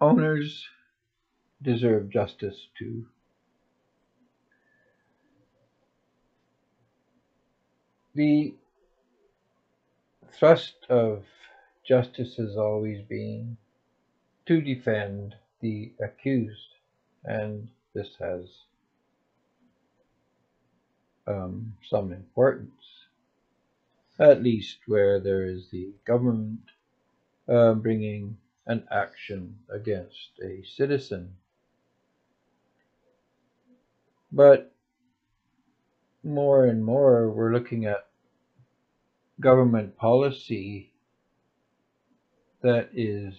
owners deserve justice too. The thrust of justice has always been to defend the accused, and this has um, some importance, at least where there is the government uh, bringing an action against a citizen. But more and more, we're looking at government policy that is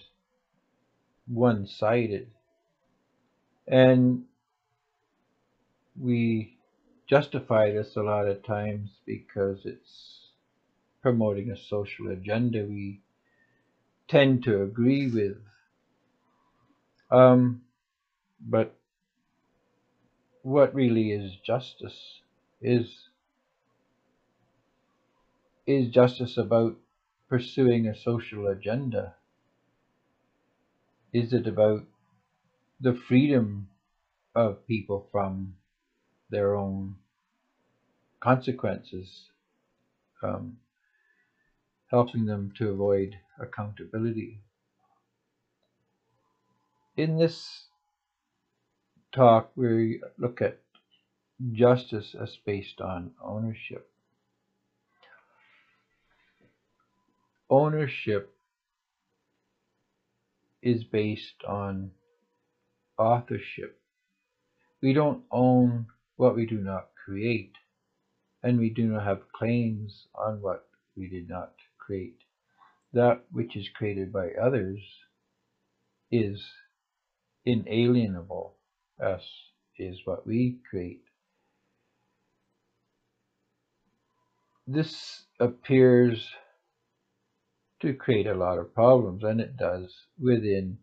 one sided. And we justify this a lot of times because it's promoting a social agenda we tend to agree with. Um, but what really is justice? Is is justice about pursuing a social agenda? Is it about the freedom of people from their own consequences, um, helping them to avoid accountability? In this talk, we look at justice as based on ownership. Ownership is based on authorship. We don't own what we do not create, and we do not have claims on what we did not create. That which is created by others is inalienable, Us is what we create. This appears to create a lot of problems, and it does within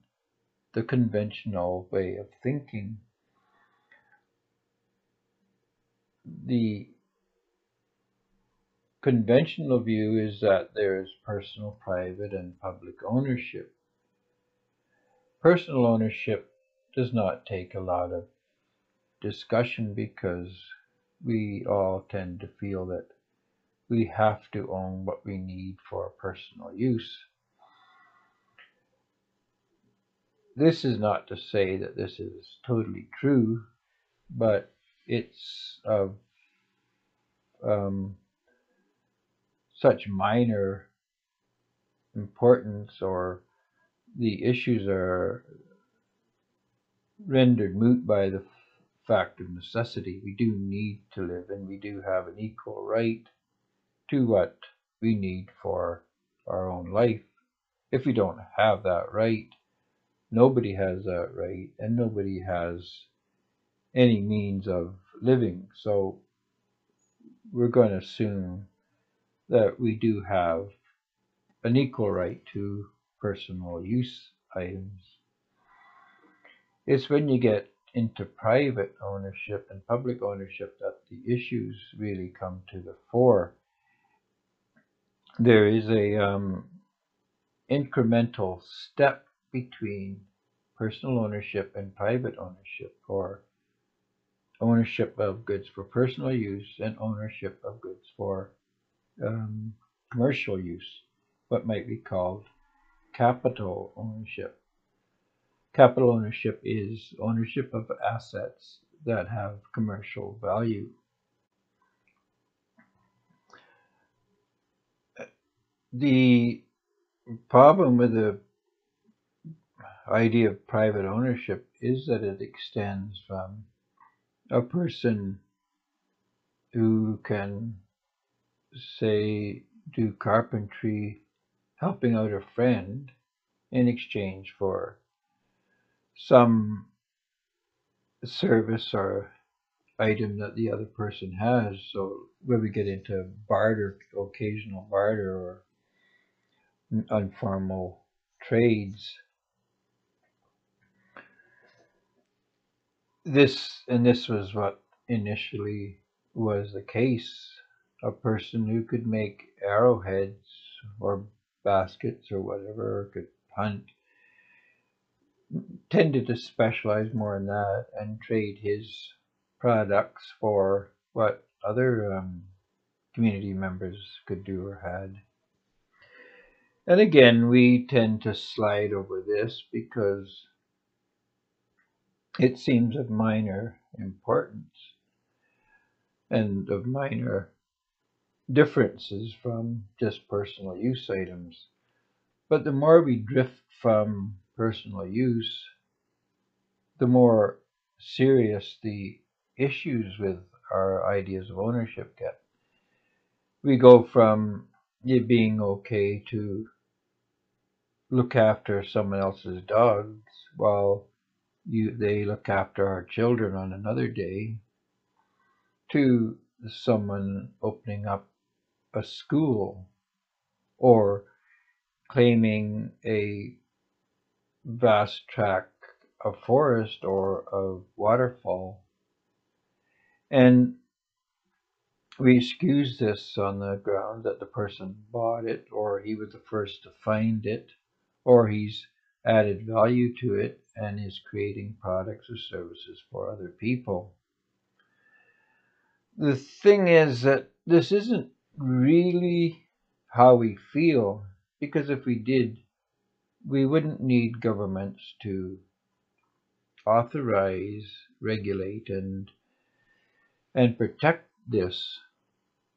the conventional way of thinking. The conventional view is that there is personal, private, and public ownership. Personal ownership does not take a lot of discussion because we all tend to feel that we have to own what we need for personal use. This is not to say that this is totally true, but it's of um, such minor importance or the issues are rendered moot by the fact of necessity. We do need to live and we do have an equal right to what we need for our own life. If we don't have that right, nobody has that right and nobody has any means of living. So we're going to assume that we do have an equal right to personal use items. It's when you get into private ownership and public ownership that the issues really come to the fore there is a um, incremental step between personal ownership and private ownership or ownership of goods for personal use and ownership of goods for um, commercial use, what might be called capital ownership. Capital ownership is ownership of assets that have commercial value. The problem with the idea of private ownership is that it extends from a person who can, say, do carpentry, helping out a friend in exchange for some service or item that the other person has. So when we get into barter, occasional barter or informal trades. This and this was what initially was the case. A person who could make arrowheads or baskets or whatever, or could hunt, tended to specialize more in that and trade his products for what other um, community members could do or had. And again, we tend to slide over this because it seems of minor importance and of minor differences from just personal use items. But the more we drift from personal use, the more serious the issues with our ideas of ownership get. We go from it being okay to look after someone else's dogs while you they look after our children on another day to someone opening up a school or claiming a vast tract of forest or of waterfall. And we excuse this on the ground that the person bought it or he was the first to find it or he's added value to it and is creating products or services for other people. The thing is that this isn't really how we feel, because if we did, we wouldn't need governments to authorize, regulate, and and protect this,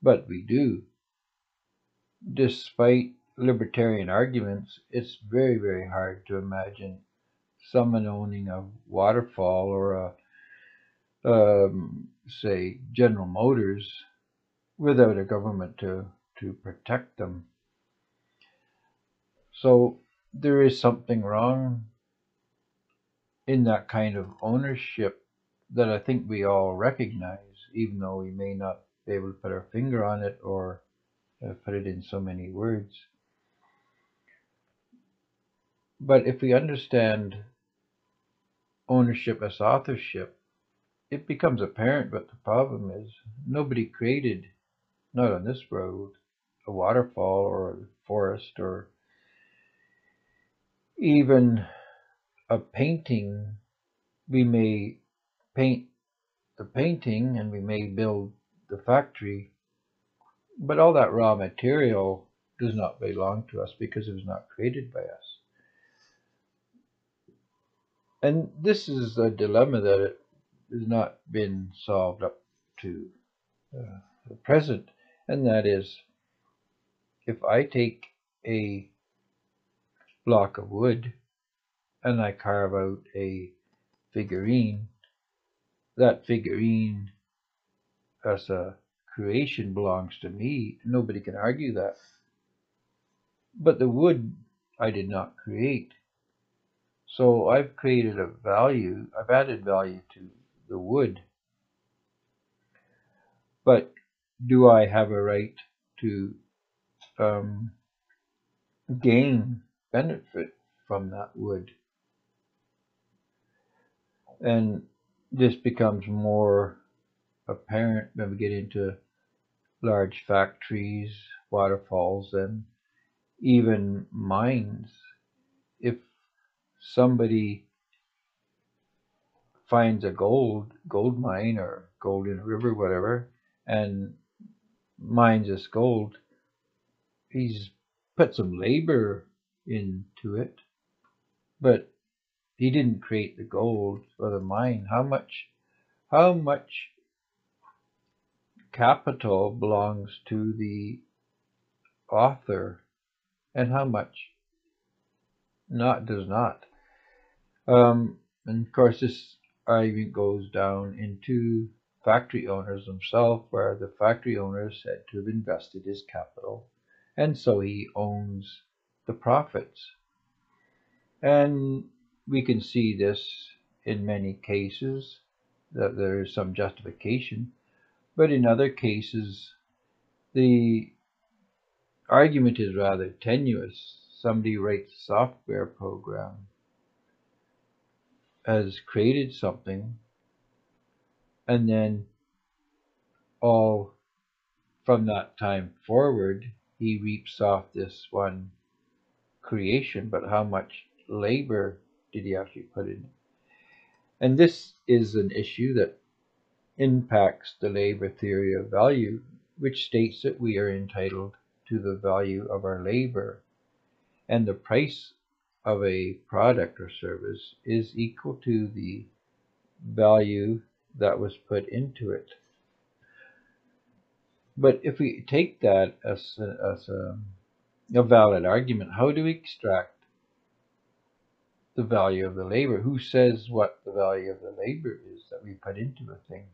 but we do. Despite libertarian arguments, it's very, very hard to imagine someone owning a waterfall or a, um, say, General Motors without a government to, to protect them. So there is something wrong in that kind of ownership that I think we all recognize, even though we may not be able to put our finger on it or uh, put it in so many words. But if we understand ownership as authorship, it becomes apparent what the problem is. Nobody created, not on this road, a waterfall or a forest or even a painting. We may paint the painting and we may build the factory, but all that raw material does not belong to us because it was not created by us. And this is a dilemma that has not been solved up to uh, the present, and that is if I take a block of wood and I carve out a figurine, that figurine as a creation belongs to me. Nobody can argue that. But the wood I did not create. So I've created a value, I've added value to the wood. But do I have a right to um, gain benefit from that wood? And this becomes more apparent when we get into large factories, waterfalls, and even mines. If somebody finds a gold gold mine or gold in a river, whatever, and mines this gold, he's put some labor into it, but he didn't create the gold or the mine. How much how much capital belongs to the author and how much not does not. Um, and of course, this argument goes down into factory owners themselves, where the factory owner is said to have invested his capital, and so he owns the profits. And we can see this in many cases, that there is some justification, but in other cases, the argument is rather tenuous. Somebody writes a software program has created something and then all from that time forward he reaps off this one creation but how much labor did he actually put in? And this is an issue that impacts the labor theory of value, which states that we are entitled to the value of our labor and the price of a product or service is equal to the value that was put into it. But if we take that as a, as a, a valid argument, how do we extract the value of the labor? Who says what the value of the labor is that we put into a thing?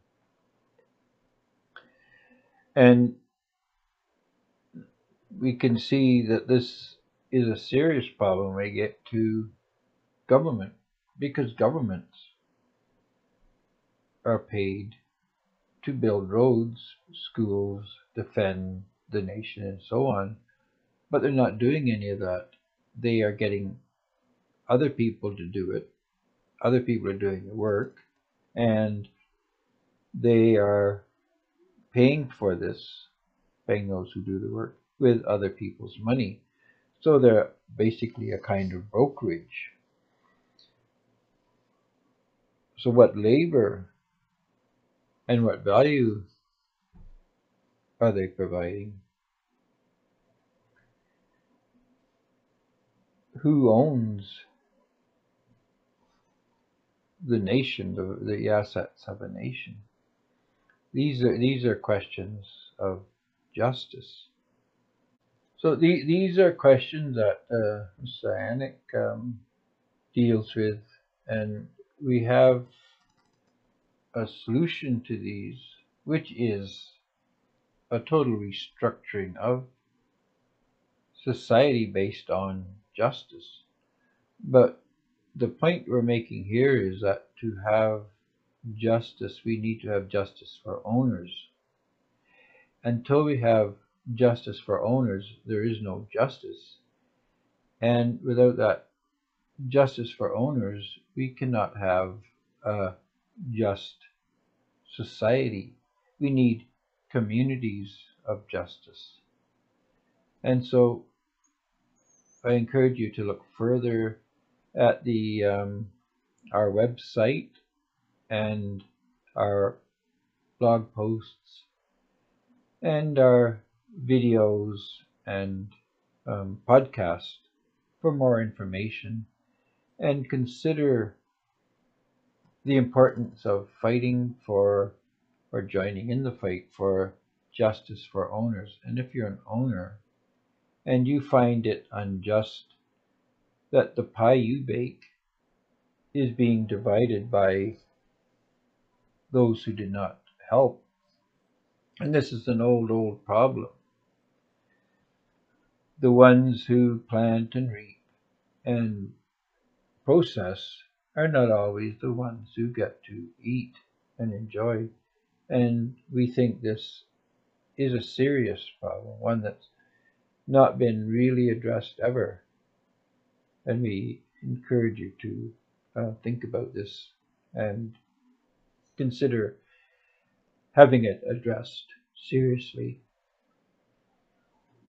And we can see that this is a serious problem we get to government because governments are paid to build roads, schools, defend the nation, and so on. But they're not doing any of that. They are getting other people to do it. Other people are doing the work, and they are paying for this, paying those who do the work with other people's money. So they're basically a kind of brokerage. So what labor and what value are they providing? Who owns the nation, the, the assets of a nation? These are these are questions of justice. So the, these are questions that uh, Cyanic um, deals with, and we have a solution to these, which is a total restructuring of society based on justice. But the point we're making here is that to have justice, we need to have justice for owners. Until we have justice for owners, there is no justice. And without that justice for owners, we cannot have a just society. We need communities of justice. And so I encourage you to look further at the um, our website and our blog posts and our videos and um, podcast for more information and consider the importance of fighting for or joining in the fight for justice for owners. And if you're an owner and you find it unjust that the pie you bake is being divided by those who did not help, and this is an old, old problem the ones who plant and reap and process are not always the ones who get to eat and enjoy. And we think this is a serious problem, one that's not been really addressed ever. And we encourage you to uh, think about this and consider having it addressed seriously